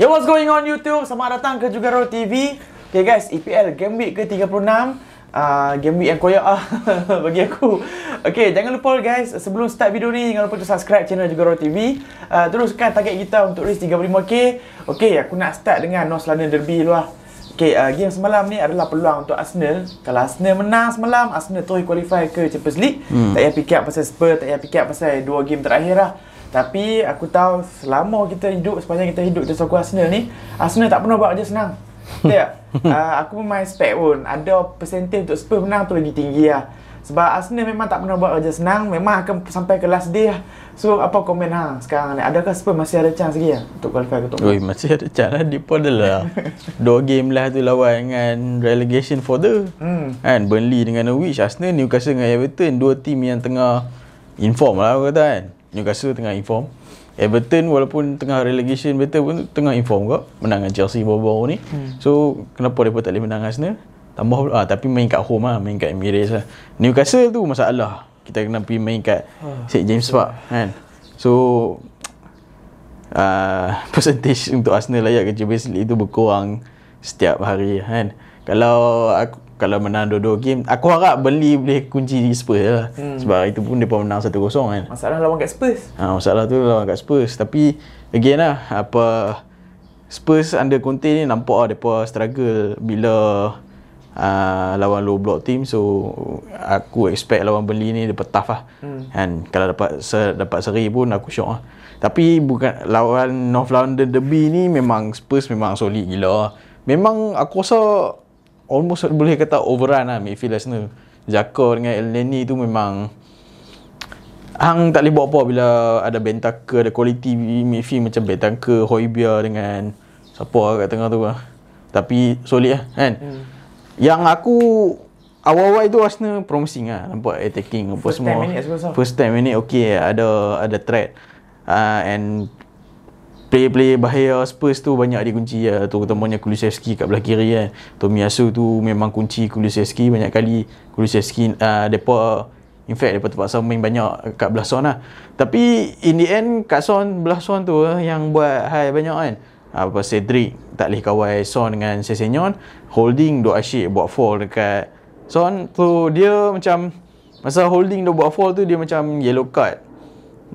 Yo, what's going on YouTube? Selamat datang ke Jugaro TV. Okay guys, EPL Game Week ke-36. Uh, game week yang koyak ah bagi aku. Okay, jangan lupa guys, sebelum start video ni jangan lupa untuk subscribe channel Jugaro TV. Uh, teruskan target kita untuk reach 35k. Okay, aku nak start dengan North London Derby dulu lah. Okay, uh, game semalam ni adalah peluang untuk Arsenal. Kalau Arsenal menang semalam, Arsenal terus qualify ke Champions League. Hmm. Tak payah fikir pasal Spurs, tak payah fikir pasal dua game terakhir lah. Tapi aku tahu selama kita hidup, sepanjang kita hidup di sokong Arsenal ni, Arsenal tak pernah buat kerja senang. Betul tak? uh, aku pun main spek pun. Ada persentage untuk Spurs menang tu lagi tinggi lah. Sebab Arsenal memang tak pernah buat kerja senang, memang akan sampai ke last day lah. So, apa komen hang sekarang ni? Adakah Spurs masih ada chance lagi lah untuk qualify ke top? Oi, masih ada chance lah. Dia pun adalah dua game lah tu lawan dengan relegation further. Hmm. Kan, Burnley dengan Norwich, Arsenal, Newcastle dengan Everton. Dua tim yang tengah inform lah aku kata kan. Newcastle tengah inform. Everton walaupun tengah relegation battle pun tengah inform kok menang dengan Chelsea baru-baru ni. Hmm. So kenapa depa tak boleh menang Arsenal? Tambah ah tapi main kat home lah, main kat Emirates lah. Newcastle tu masalah. Kita kena pergi main kat oh, St James Park kan. So uh, percentage untuk Arsenal layak ke Champions League itu berkurang setiap hari kan. Kalau aku kalau menang dua-dua game aku harap beli boleh kunci di Spurs lah. Hmm. sebab itu pun depa menang 1-0 kan. Masalah lawan kat Spurs. Ha, masalah tu lawan kat Spurs. Tapi again lah apa Spurs under Conte ni nampak lah depa struggle bila uh, lawan low block team. So aku expect lawan Burnley ni depa tough lah. Hmm. kan kalau dapat se- dapat seri pun aku syok lah. Tapi bukan lawan North London Derby ni memang Spurs memang solid gila. Memang aku rasa almost boleh kata overrun lah midfield Arsenal. Zaka dengan Elneny tu memang hang tak boleh buat apa bila ada Bentaker, ada quality midfield macam Bentaker, Hoybia dengan siapa lah kat tengah tu lah. Tapi solid lah kan. Hmm. Yang aku awal-awal itu Arsenal promising lah nampak attacking apa First semua. First time ini okay ada ada threat. Uh, and player-player bahaya Spurs tu banyak dikunci ya. Terutamanya Kulusevski kat belah kiri kan Tomiyasu tu memang kunci Kulusevski banyak kali. Kulusevski uh, depa in fact depa terpaksa main banyak kat belah son lah. Tapi in the end kat son belah son tu uh, yang buat high banyak kan. Apa Cedric tak boleh kawal Son dengan Sesenyon holding duk asyik buat fall dekat Son. Tu dia macam masa holding dia buat fall tu dia macam yellow card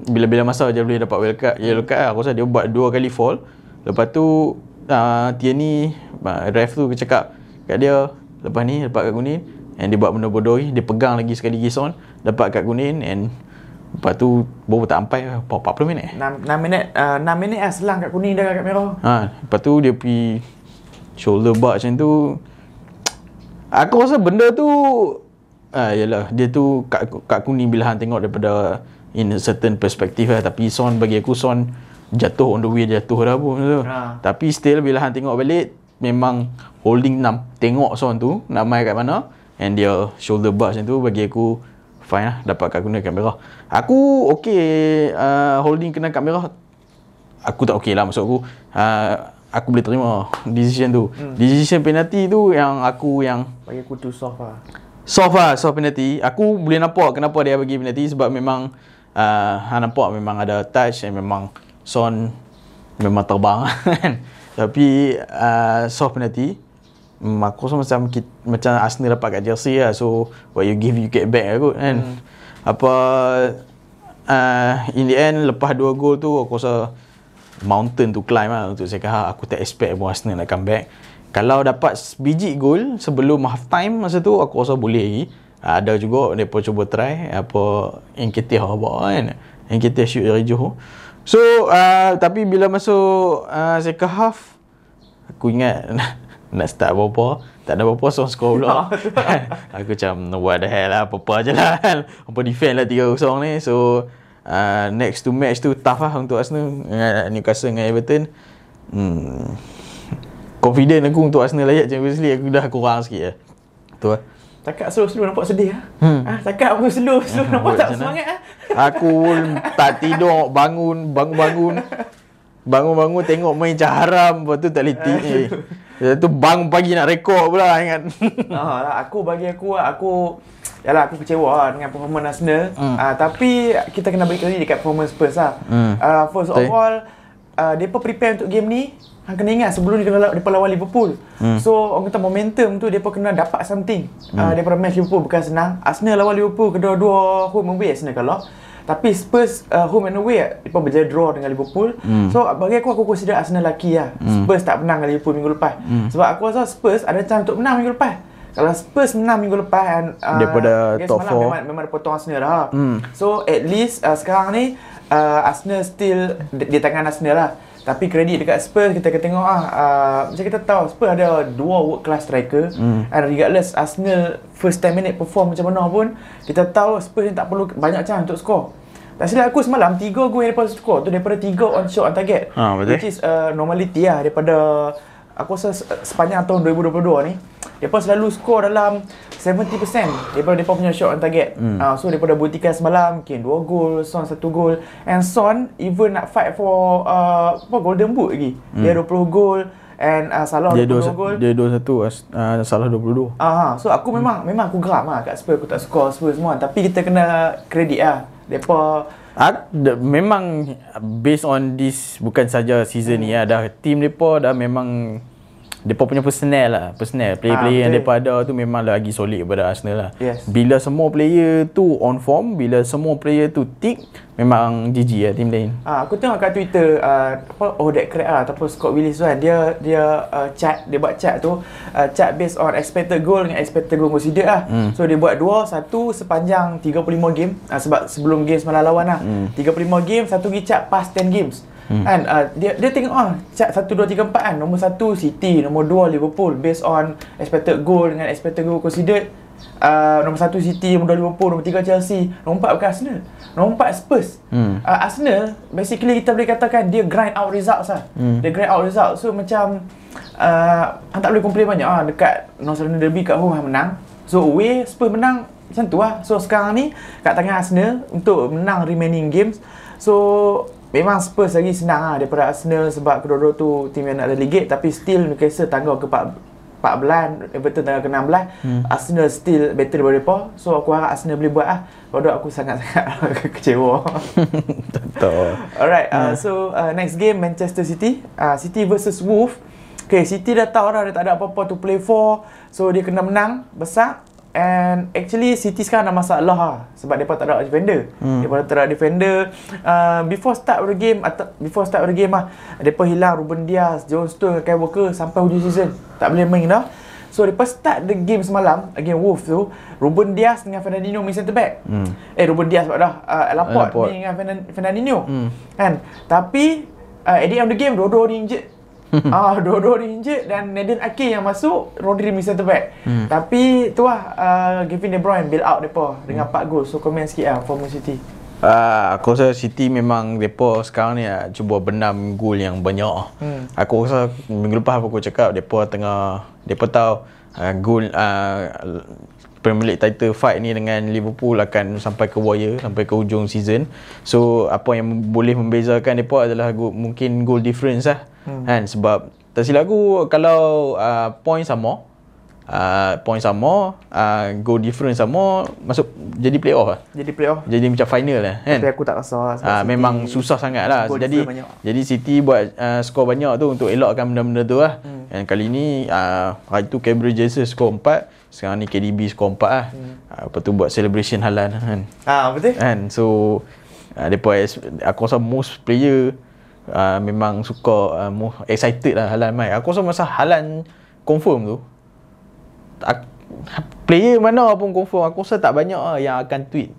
bila-bila masa dia boleh dapat wild card yellow card lah. aku rasa dia buat dua kali fall. Lepas tu uh, Tierney uh, ref tu cakap kat dia lepas ni dapat kat kuning. And dia buat benda bodoh dia pegang lagi sekali Gison dapat kat kuning and lepas tu baru tak sampai 40 minit. 6, 6 minit uh, 6 minit lah selang kat kuning dah kat merah. Ha, lepas tu dia pergi shoulder bar macam tu. Aku rasa benda tu ah, yalah dia tu kat, kat kuning bila hang tengok daripada in a certain perspective lah tapi Son bagi aku Son jatuh on the way jatuh dah pun tu. Ha. Tapi still bila hang tengok balik memang holding nam tengok Son tu nak main kat mana and dia shoulder bar macam tu bagi aku fine lah dapat kat guna kamera. Aku okay uh, holding kena kamera aku tak okay lah maksud aku uh, aku boleh terima decision tu. Hmm. Decision penalty tu yang aku yang bagi aku tu soft lah. Soft lah, soft penalty. Aku boleh nampak kenapa dia bagi penalty sebab memang uh, Han nampak memang ada touch and memang Son memang terbang kan. Tapi uh, soft penalty um, aku rasa macam macam Arsenal dapat kat Chelsea lah. So what you give you get back lah kot kan. Hmm. Apa uh, in the end lepas dua gol tu aku rasa mountain to climb lah untuk saya kata aku tak expect pun Arsenal nak come back. Kalau dapat biji gol sebelum half time masa tu aku rasa boleh lagi. Ada juga mereka cuba try apa yang kita buat kan. Yang kita shoot dari Johor. So uh, tapi bila masuk uh, second half aku ingat nak start apa-apa tak ada apa-apa so score pula. Aku macam what the hell lah apa-apa je lah. Apa defend lah 3-0 ni. So uh, next to match tu tough lah untuk Arsenal. Dengan Newcastle dengan Everton. Hmm. confident aku untuk Arsenal layak Champions League aku dah kurang sikit lah. Tu lah Cakap slow-slow nampak sedih ah. Hmm. Ah, cakap apa slow-slow hmm, nampak tak semangat ah. Aku tak tidur, bangun, bangun-bangun. Bangun-bangun tengok main haram, lepas tu tak leti ni. Lepas tu bang pagi nak rekod pula ingat. Ah, lah, aku bagi aku aku Yalah aku kecewa lah dengan performance Arsenal. Hmm. Uh, tapi kita kena balik lagi dekat performance Spurs lah. Hmm. Uh, first of all uh, depa prepare untuk game ni Hang kena ingat sebelum dia kena lawan, depa lawan Liverpool. Hmm. So orang kata momentum tu depa kena dapat something hmm. uh, daripada match Liverpool bukan senang. Arsenal lawan Liverpool kedua-dua home away Arsenal kalah. Tapi Spurs uh, home and away depa berjaya draw dengan Liverpool. Hmm. So bagi aku aku consider Arsenal lucky lah. Hmm. Spurs tak menang dengan Liverpool minggu lepas. Hmm. Sebab aku rasa Spurs ada chance untuk menang minggu lepas. Kalau Spurs menang minggu lepas and, uh, Daripada top semalam 4 memang, memang ada potong Arsenal lah. Hmm. So at least uh, sekarang ni uh, Arsenal still di, di tangan Arsenal lah. Tapi kredit dekat Spurs kita akan tengok ah uh, macam kita tahu Spurs ada dua world class striker mm. and regardless Arsenal first 10 minute perform macam mana pun kita tahu Spurs ni tak perlu banyak chance untuk skor. Tak silap aku semalam 3 gol yang daripada skor tu daripada 3 on shot on target. Ha, betul. Which is uh, normality lah daripada aku rasa sepanjang tahun 2022 ni Depa selalu skor dalam 70% daripada depa punya shot on target. Hmm. Uh, so depa dah buktikan semalam mungkin 2 gol, Son 1 gol and Son even nak fight for uh, apa golden boot lagi. Hmm. Dia 20 gol and uh, Salah dia 20 gol. Dia 21 uh, salah 22. Ah, uh, so aku memang hmm. memang aku geram lah kat Spurs aku tak skor Spurs semua tapi kita kena kredit lah. Depa Ah, de, memang based on this bukan saja season ni ya dah team depa dah memang depa punya personnel lah personnel player-player Ah, yang depa ada tu memang lagi solid daripada Arsenal lah Yes. bila semua player tu on form bila semua player tu tick memang GG lah team lain Ah, aku tengok kat Twitter uh, apa oh that crack lah ataupun Scott Willis tu kan dia dia uh, chat dia buat chat tu uh, chat based on expected goal dengan expected goal considered lah. Hmm. So dia buat dua satu sepanjang 35 game uh, sebab sebelum game semalam lawan lah. Hmm. 35 game satu lagi past 10 games. Hmm. Kan uh, dia dia tengok ah chat 1 2 3 4 kan nombor 1 City, nombor 2 Liverpool based on expected goal dengan expected goal considered Uh, nombor satu City, nombor dua Liverpool, nombor tiga Chelsea, nombor empat bukan Arsenal. Nombor empat Spurs. Hmm. Uh, Arsenal, basically kita boleh katakan dia grind out results lah. Hmm. Dia grind out results. So macam, uh, tak boleh complain banyak lah. Dekat North London Derby kat home menang. So away Spurs menang macam tu lah. So sekarang ni kat tangan Arsenal untuk menang remaining games. So memang Spurs lagi senang lah daripada Arsenal sebab kedua-dua tu tim yang nak relegate tapi still Newcastle tangguh ke 4 14, Everton tanggal ke 16 hmm. Arsenal still better daripada mereka So aku harap Arsenal boleh buat lah Padahal aku sangat-sangat kecewa. Tak Alright, uh, so uh, next game Manchester City. Uh, City versus Wolves. Okay, City dah tahu dah dia tak ada apa-apa to play for. So dia kena menang besar And actually City sekarang ada masalah lah Sebab mereka tak ada defender. Hmm. Mereka tak ada defender. Uh, Before start of the game atau Before start of the game lah Mereka hilang Ruben Dias, John Stones, Kyle Walker Sampai hujung season. Tak boleh main dah So mereka start the game semalam Against Wolves tu Ruben Dias dengan Fernandinho main centre back. Hmm. Eh Ruben Dias sebab dah uh, Laporte, main dengan Fernan- Fernandinho. Hmm. Kan? Tapi uh, At the end of the game Dua-dua ni injured ah, dua-dua ni injured dan Nathan Ake yang masuk Rodri miss center back. Hmm. Tapi tu lah uh, Kevin De Bruyne build out depa dengan 4 gol. So komen sikit lah for Man City. Uh, aku rasa City memang depa sekarang ni uh, cuba benam gol yang banyak. Hmm. Aku rasa minggu lepas aku cakap depa tengah depa tahu uh, gol uh, Premier League title fight ni dengan Liverpool akan sampai ke wire sampai ke hujung season. So apa yang boleh membezakan depa adalah go, mungkin goal difference lah. Hmm. Kan sebab tak silap aku kalau uh, point sama uh, point sama uh, goal difference sama masuk jadi playoff lah. Jadi playoff. Jadi macam final lah kan. Tapi aku tak rasa lah Ah City memang susah sangat lah. Jadi banyak. jadi City buat uh, skor banyak tu untuk elakkan benda-benda tu lah. Hmm. Dan kali ni uh, hari tu Gabriel Jesus skor 4, sekarang ni KDB skor 4 lah. Hmm. Uh, lepas tu buat celebration halan kan. Ah betul. Kan so uh, depa aku rasa most player uh, memang suka uh, most excited lah halan mai. Aku rasa masa halan confirm tu aku, player mana pun confirm aku rasa tak banyak lah yang akan tweet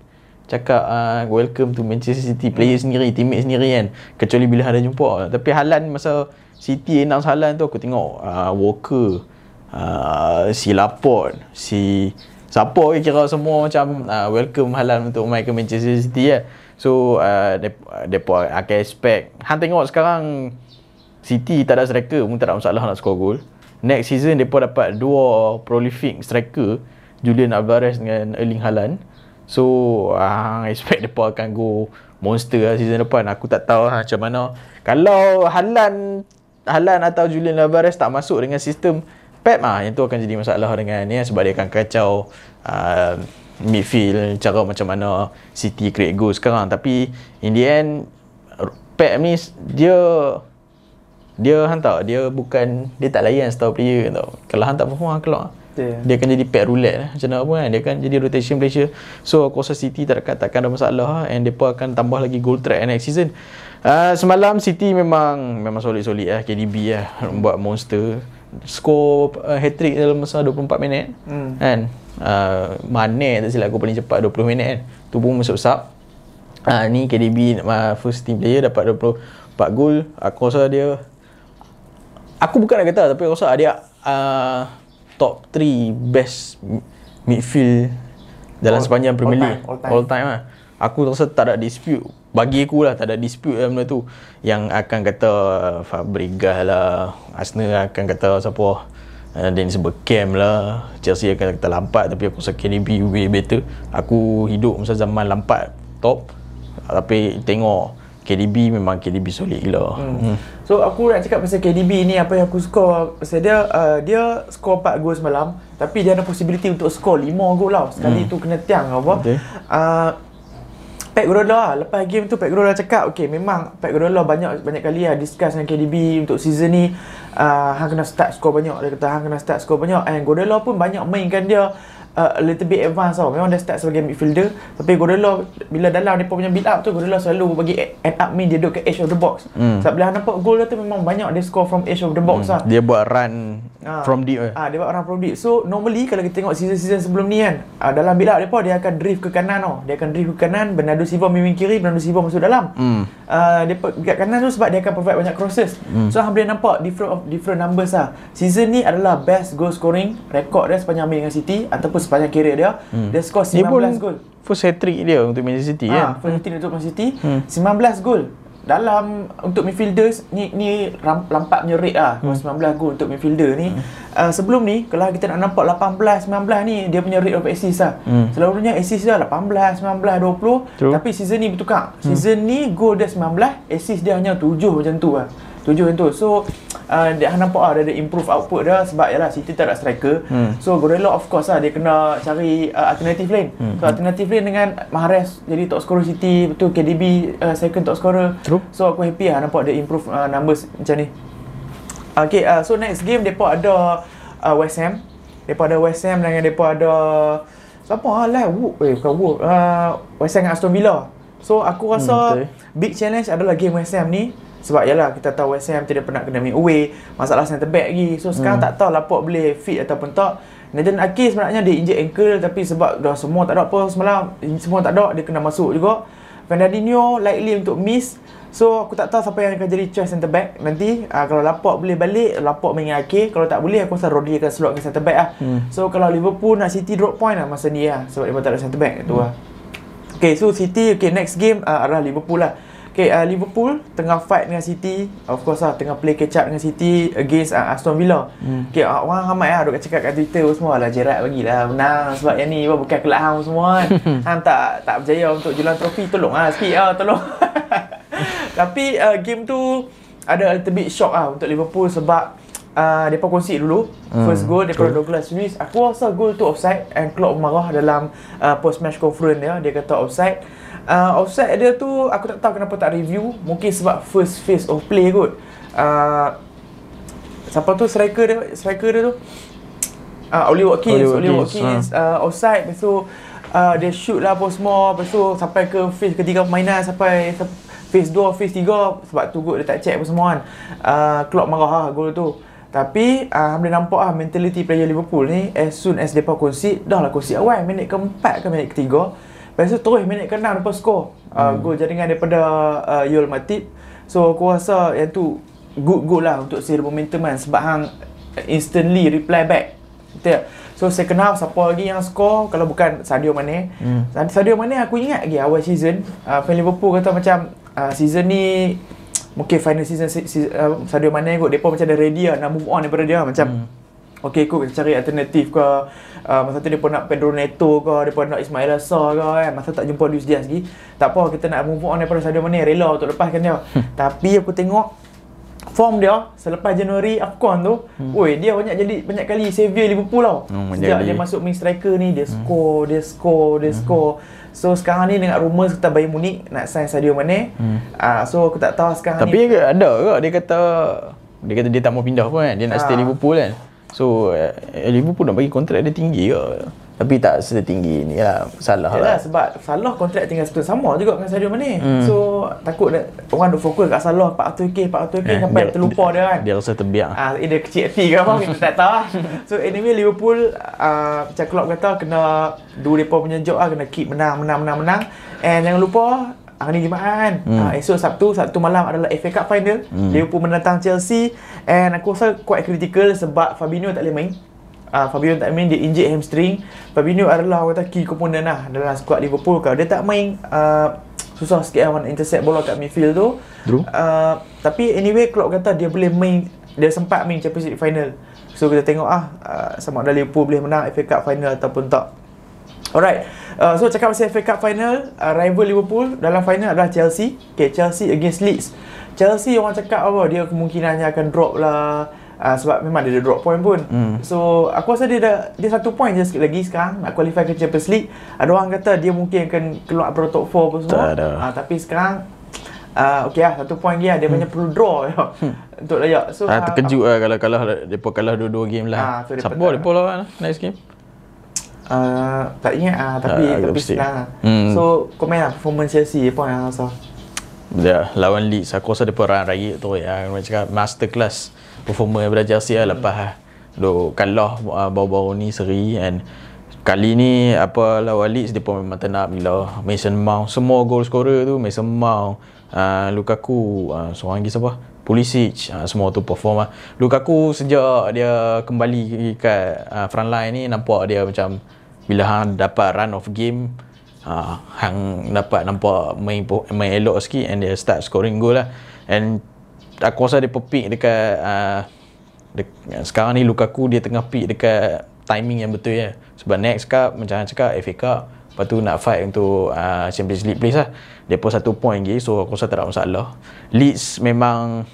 cakap uh, welcome to Manchester City player sendiri teammate sendiri kan kecuali bila ada jumpa tapi Halan masa City announce Halan tu aku tengok uh, Walker uh, si Laporte si siapa ke kira semua macam uh, welcome Halan untuk main ke Manchester City lah so uh, mereka akan expect Han tengok sekarang City tak ada striker pun tak ada masalah nak score gol. Next season mereka dapat dua prolific striker Julian Alvarez dengan Erling Haaland. So ah expect mereka akan go monster lah season depan. Aku tak tahu lah macam mana. Kalau Haaland Haaland atau Julian Alvarez tak masuk dengan sistem Pep ah yang tu akan jadi masalah dengan ni sebab dia akan kacau uh, midfield cara macam mana City create goal sekarang tapi in the end Pep ni dia dia hantar dia bukan dia tak layan star player tau. Kalau hang tak perform hang keluar. Yeah. Dia akan jadi pack roulette lah. Macam mana pun kan. Dia akan jadi rotation Malaysia. So aku rasa City tak akan, takkan ada masalah lah. And mereka akan tambah lagi goal track next season. Uh, semalam City memang memang solid-solid lah. KDB lah. Buat monster. Skor uh, hat-trick dalam masa 24 minit. Hmm. Kan. Uh, Mane tak silap aku paling cepat 20 minit kan. Tu pun masuk sub. Uh, ni KDB uh, first team player dapat 24 gol. Aku rasa dia Aku bukan nak kata tapi aku rasa dia uh, top 3 best mi- midfield dalam All- sepanjang Premier all League time, all time. all time lah. Aku rasa tak ada dispute. Bagi aku lah tak ada dispute dalam benda tu. Yang akan kata uh, Fabregas lah, Arsenal akan kata siapa uh, Dennis Bergkamp lah, Chelsea akan kata Lampard tapi aku rasa KDB way better. Aku hidup masa zaman Lampard top tapi tengok KDB memang KDB solid gila. Hmm. hmm. So aku nak cakap pasal KDB ni apa yang aku score pasal dia uh, dia score 4 gol semalam tapi dia ada possibility untuk score 5 gol tau. Sekali hmm. tu kena tiang apa. Betul. Uh, Pep Guardiola lah. Lepas game tu Pep Guardiola cakap okay memang Pep Guardiola banyak banyak kali lah discuss dengan KDB untuk season ni. Uh, hang kena start score banyak. Dia kata hang kena start score banyak. And Guardiola pun banyak mainkan dia uh, a little bit advance tau. Memang dia start sebagai midfielder tapi Guardiola bila dalam dia punya build up tu Guardiola selalu bagi end up main dia duduk ke edge of the box. Hmm. Sebab bila hang nampak gol dia tu memang banyak dia score from edge of the box lah. Dia buat run Ah. from deep eh. Ah, dia buat orang from deep. So normally kalau kita tengok season-season sebelum ni kan, ah, dalam build up depa dia akan drift ke kanan tau. Dia akan drift ke kanan, Bernardo Silva mimpin kiri, Bernardo Silva masuk dalam. Hmm. Uh, dia kat kanan tu sebab dia akan provide banyak crosses. Hmm. So hang boleh nampak different of different numbers lah. Season ni adalah best goal scoring rekod dia sepanjang main dengan City ataupun sepanjang career dia. Hmm. Dia score 19 Dia pun gol. first hat-trick dia untuk Manchester City Ah, kan. first team untuk Man City Hmm. 19 gol. Dalam untuk midfielders ni ni ram, lampak punya rate lah. Hmm. 19 gol untuk midfielder ni. Hmm. Uh, sebelum ni kalau kita nak nampak 18 19 ni dia punya rate of assist lah. Hmm. Selalunya assist dia 18 19 20 True. tapi season ni bertukar. Season ni gol dia 19, assist dia hanya 7 macam tu lah. 7 macam tu. So uh, dia hang nampak lah dia ada improve output dia sebab yalah City tak ada striker. Hmm. So Guardiola of course lah dia kena cari uh, alternatif lain. Hmm. So alternatif lain dengan Mahrez jadi top scorer City, betul KDB uh, second top scorer. True. So aku happy lah nampak dia improve uh, numbers macam ni. Okay, uh, so next game depa ada uh, West Ham. Depa ada West Ham dengan depa ada siapa ah lah? Wood. Eh bukan Wood. Uh, West Ham dengan Aston Villa. So aku rasa Hmm, betul. big challenge adalah game West Ham ni sebab yalah kita tahu West Ham tidak pernah kena main away, masalah center back lagi. So sekarang tak tahu Laporte boleh fit ataupun tak. Nathan Ake sebenarnya dia injek ankle tapi sebab dah semua tak ada apa semalam, semua tak ada dia kena masuk juga. Fernandinho likely untuk miss. So aku tak tahu siapa yang akan jadi choice center back nanti. Uh, kalau Laporte boleh balik, Laporte main dengan Ake. Kalau tak boleh aku rasa Rodri akan slot ke center back lah. Hmm. So kalau Liverpool nak City drop point lah masa ni lah sebab dia tak ada center back tu lah. Okay, so City, okay, next game uh, adalah Liverpool lah. Okay, uh, Liverpool tengah fight dengan City. Of course lah, tengah play catch up dengan City against uh, Aston Villa. Hmm. Okay, uh, orang ramai lah duk cakap kat Twitter semua lah. Gerrard bagilah menang sebab yang ni bukan kelak hang semua kan. hang tak tak berjaya untuk jualan trofi, tolong lah sikit lah, tolong. Tapi uh, game tu ada a little bit shock lah untuk Liverpool sebab uh, concede dulu. Hmm, first goal daripada Douglas Luiz. Aku rasa goal tu offside and Klopp marah dalam uh, post match conference dia. Dia kata offside. Uh, offside dia tu aku tak tahu kenapa tak review. Mungkin sebab first phase of play kot. Uh, siapa tu? Striker dia striker dia tu? Uh, Oli Watkins. Oli Watkins, uh, offside. Lepas tu uh, dia shoot lah apa semua. Lepas tu sampai ke phase ketiga permainan sampai se- phase 2 phase 3 sebab tu good dia tak check apa semua kan. Uh, Klopp marah lah gol tu tapi uh, boleh nampak lah mentality player Liverpool ni as soon as mereka concede dah lah concede awal minit keempat ke minit ketiga lepas tu terus minit ke-6 mereka score uh, Hmm. gol jaringan daripada uh, Yul Matip so aku rasa yang tu good goal lah untuk save momentum kan sebab hang instantly reply back Betul tak? So second half siapa lagi yang score kalau bukan Sadio Mane. Hmm. Sadio Mane aku ingat lagi awal season uh, fan Liverpool kata macam uh, season ni mungkin final season si, uh, Sadio Mane kot depa macam dah ready lah nak move on daripada dia macam hmm. Okay, aku cari alternatif ke uh, Masa tu dia pun nak Pedro Neto ke Dia pun nak Ismail Assar ke kan Masa tak jumpa Luis Diaz lagi. Tak apa, kita nak move on daripada Sadio Mane. Rela untuk lepaskan dia. Tapi aku tengok Form dia Selepas Januari AFCON tu hmm. Oi, dia banyak jadi Banyak kali savior Liverpool tau. Hmm, Sejak dia masuk main striker ni Dia score Dia score Dia score So sekarang ni dengan rumours kata Bayern Munich nak sign Sadio Mane. Hmm. Uh, so aku tak tahu sekarang Tapi ni. ada ke dia kata Dia kata dia tak mau pindah pun kan. Dia nak Ah. stay Liverpool kan. So uh, Liverpool nak bagi kontrak dia tinggi ke. Tapi tak setinggi ni lah. Salah Yalah, lah. sebab Salah kontrak tinggal setahun sama juga dengan Sadio Mane. Hmm. So takut nak, orang duk fokus kat Salah 400k 400k Eh, sampai terlupa dia kan. Dia rasa terbiak. Ah, eh, dia kecil hati ke apa kita tak tahu lah. So anyway Liverpool uh, macam Klopp kata kena do depa punya job lah kena keep menang menang menang menang. And jangan lupa hari ni Jumaat kan. Hmm. Uh, esok Sabtu Sabtu malam adalah FA Cup final. Hmm. Liverpool menentang Chelsea and aku rasa quite critical sebab Fabinho tak boleh main. Uh, Fabinho tak main dia injured hamstring. Fabinho adalah orang kata key lah dalam squad Liverpool kalau dia tak main uh, susah sikit lah nak intercept bola kat midfield tu. True. Uh, tapi anyway Klopp kata dia boleh main dia sempat main Champions League final. So kita tengok ah uh, sama ada Liverpool boleh menang FA Cup final ataupun tak. Alright. Uh, so cakap pasal FA Cup final, uh, rival Liverpool dalam final adalah Chelsea. Okay, Chelsea against Leeds. Chelsea orang cakap apa dia kemungkinannya akan drop lah. Uh, sebab memang dia ada drop point pun. Hmm. So aku rasa dia dah dia satu point je sikit lagi sekarang nak qualify ke Champions League. Ada orang kata dia mungkin akan keluar dari top 4 apa semua. Ada. Uh, tapi sekarang uh, okey lah satu point lah dia banyak perlu draw je untuk layak. So Ah, ah, terkejut lah kalau kalah depa kalah dua-dua game Ah, lah. tu dia Siapa patut. depa lawan lah next game? Uh, tak ingat ah tapi Ah, tapi senang lah. Hmm. So komen lah performance Chelsea apa yang rasa. Dia lawan Leeds aku rasa depa run raya tu ya. Macam cakap master class performer daripada Chelsea lah lepas lah. Duk kalah uh, baru-baru ni seri and kali ni apa lawan Leeds depa memang tenap gila. Mason Mount semua goal scorer tu Mason Mount, uh, Lukaku, uh, seorang lagi siapa? Pulisic, uh, semua tu perform lah. Lukaku sejak dia kembali kat uh, front line ni nampak dia macam bila hang dapat run of game uh, hang dapat nampak main main elok sikit and dia start scoring goal lah and aku rasa dia peak dekat uh, dek- sekarang ni Lukaku dia tengah peak dekat timing yang betul ya. Sebab next cup macam hang cakap FA Cup. Lepas tu nak fight untuk uh, Champions League place lah. Dia pun satu point lagi so aku rasa tak ada masalah. Leeds memang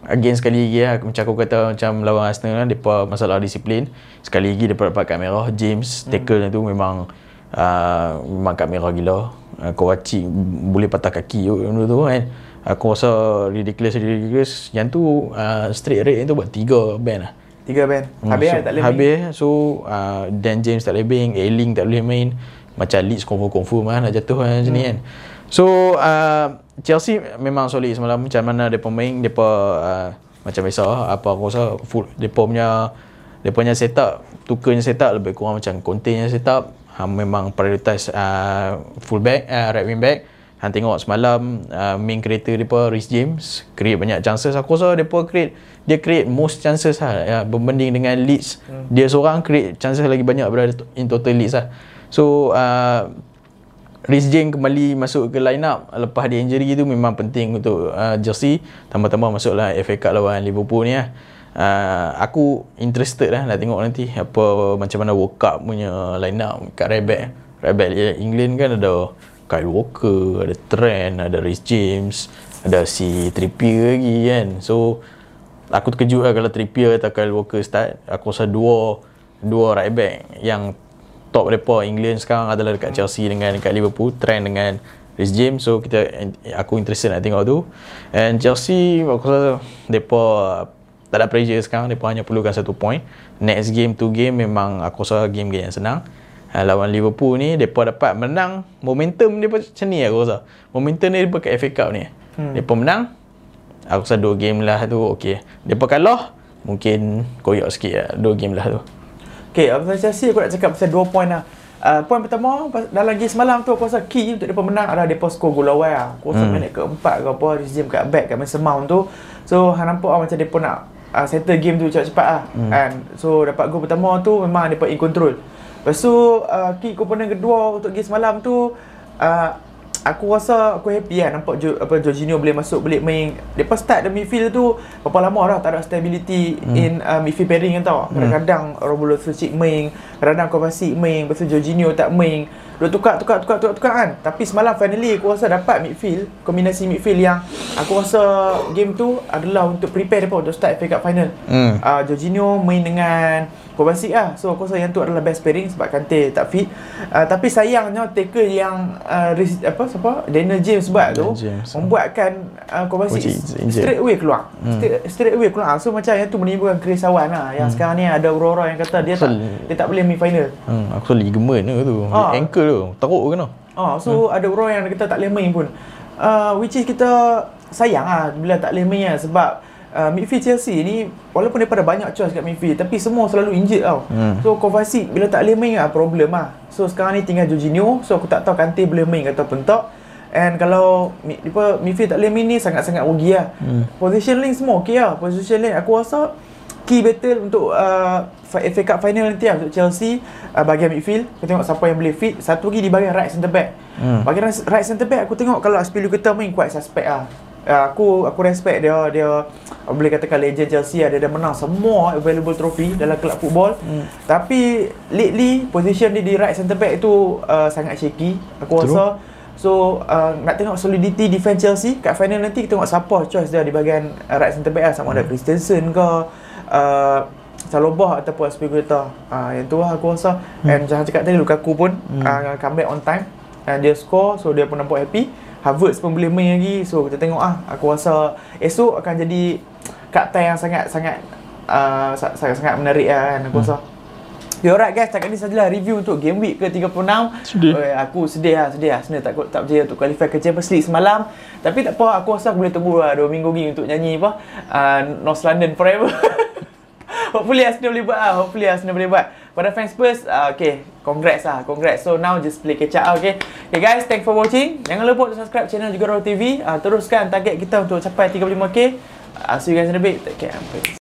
Again sekali lagi lah Macam aku kata Macam lawan Arsenal lah Mereka masalah disiplin. Sekali lagi Mereka dapat kad merah James Tackle tu memang uh, Memang kad merah gila. Uh, Kowachi Boleh patah kaki benda tu kan Aku rasa ridiculous ridiculous. Yang tu uh, straight rate tu buat 3 band lah. Tiga band. Habis so, lah tak boleh main. Habis So uh, Dan James tak boleh main Ailing tak boleh main. Macam Leeds confirm-confirm lah Nak jatuh kan macam ni kan. So uh, Chelsea memang solid semalam. Macam mana dia pemain Dia uh, Macam biasa. Apa aku rasa full, Dia punya Dia punya setup Tukarnya setup Lebih kurang macam Containnya setup. Ha, Memang prioritize uh, Full back uh, Right wing back Han tengok semalam uh, Main creator dia Rhys James Create banyak chances Aku rasa dia create Dia create most chances lah ya, Berbanding dengan Leeds hmm. Dia seorang create chances lagi banyak Daripada in total Leeds lah So uh, Rhys James kembali masuk ke line up lepas dia injury tu memang penting untuk uh, Chelsea tambah-tambah masuklah FA Cup lawan Liverpool ni lah. Uh, aku interested lah nak tengok nanti apa macam mana World Cup punya line up kat. Right back England kan ada Kyle Walker, ada Trent, ada Rhys James, ada si Trippier lagi kan. So aku terkejut lah kalau Trippier atau Kyle Walker start. Aku rasa dua dua right back yang top mereka England sekarang adalah dekat Chelsea dengan dekat Liverpool Trent dengan Rhys James. So kita aku interested nak tengok tu. And Chelsea aku rasa mereka tak ada pressure sekarang. Mereka hanya perlukan satu point. Next game tu game memang aku rasa game-game yang senang uh, lawan Liverpool ni mereka dapat menang momentum dia macam ni aku rasa momentum ni mereka kat FA Cup ni hmm. mereka menang aku rasa dua game lah tu ok mereka kalah mungkin koyak sikit lah dua game lah tu Okay, pasal Chelsea aku nak cakap pasal dua point lah. Uh, point pertama, pas- dalam game semalam tu aku rasa key untuk mereka menang adalah mereka score gol awal lah. Aku rasa Hmm. minit keempat ke apa, James kat back kat Mason Mount tu. So, hang nampak lah macam mereka nak uh, settle game tu cepat-cepat lah. Hmm. And so, dapat gol pertama tu memang mereka in control. Lepas tu, uh, key komponen kedua untuk game semalam tu, uh, aku rasa aku happy lah nampak jo, apa Jorginho boleh masuk boleh main. Depa start the midfield tu berapa lama dah tak ada stability hmm. in uh, midfield pairing kan tau. Kadang-kadang Romulo Sucic main kadang-kadang Kovacic main lepas tu Jorginho tak main. Dua tukar tukar tukar tukar tukar kan. Tapi semalam finally aku rasa dapat midfield kombinasi midfield yang aku rasa game tu adalah untuk prepare depa untuk start FA Cup final. Hmm. uh, Jorginho main dengan Kovacic lah So aku rasa yang tu adalah best pairing Sebab Kante tak fit uh, Tapi sayangnya tackle yang uh, apa siapa Daniel James buat tu James. membuatkan uh, Kovacic injured. straight away keluar hmm. straight, straight away keluar so macam yang tu menimbulkan kerisauan lah yang hmm. sekarang ni ada orang-orang yang kata dia tak dia tak boleh main final Hmm, aku rasa ligament ke tu. Ah. Ankle tu. Teruk kena. Oh, so hmm. ada orang yang kata tak boleh main pun. Uh, which is kita sayang lah bila tak boleh main lah sebab uh, midfield Chelsea ni walaupun daripada banyak choice kat midfield tapi semua selalu injured tau. Hmm. So Kovacic bila tak boleh main lah problem lah. So sekarang ni tinggal Jorginho so aku tak tahu Kante boleh main ke ataupun tak. And kalau apa, midfield tak boleh main ni sangat-sangat rugi lah. Hmm. Position link semua okey lah. Position link aku rasa key battle untuk uh, FA Cup final nanti lah untuk Chelsea uh, bahagian midfield. Kita tengok siapa yang boleh fit. Satu lagi di bahagian right centre back. Hmm. Bahagian right- right centre back aku tengok kalau Aspilicueta main quite suspect lah. Uh, aku aku respect dia dia boleh katakan legend Chelsea dia dah menang semua available trophy dalam kelab football. Hmm. Tapi lately position dia di right centre back tu uh, sangat shaky. Aku True. rasa So uh, nak tengok solidity defense Chelsea kat final nanti kita tengok siapa choice dia di bahagian uh, right centre back lah sama ada Christensen ke uh, Salobah ataupun Aspilicueta. Uh, yang tu lah aku rasa and jangan cakap tadi Lukaku pun uh, comeback on time and dia score so dia pun nampak happy. Havertz pun boleh main lagi so kita tengok ah aku rasa esok akan jadi kapten yang sangat sangat uh, sangat sangat menarik lah kan aku rasa. Okay, alright guys, setakat ni sajalah review untuk game week ke-36. Sedih. Oh, aku sedih lah, sedih lah. Sebenarnya tak, tak berjaya untuk qualify ke Champions League semalam. Tapi tak apa, aku rasa aku boleh tunggu lah 2 minggu lagi untuk nyanyi apa. Uh, North London Forever. Hopefully Arsenal boleh buat lah. Hopefully Arsenal boleh buat. Pada fans Spurs, uh, okay. Congrats lah. Congrats. So now just play catch up lah, okay. Okay guys, thanks for watching. Jangan lupa untuk subscribe channel juga Raw TV. Uh, teruskan target kita untuk capai 35k. Uh, see you guys in a bit. Take care.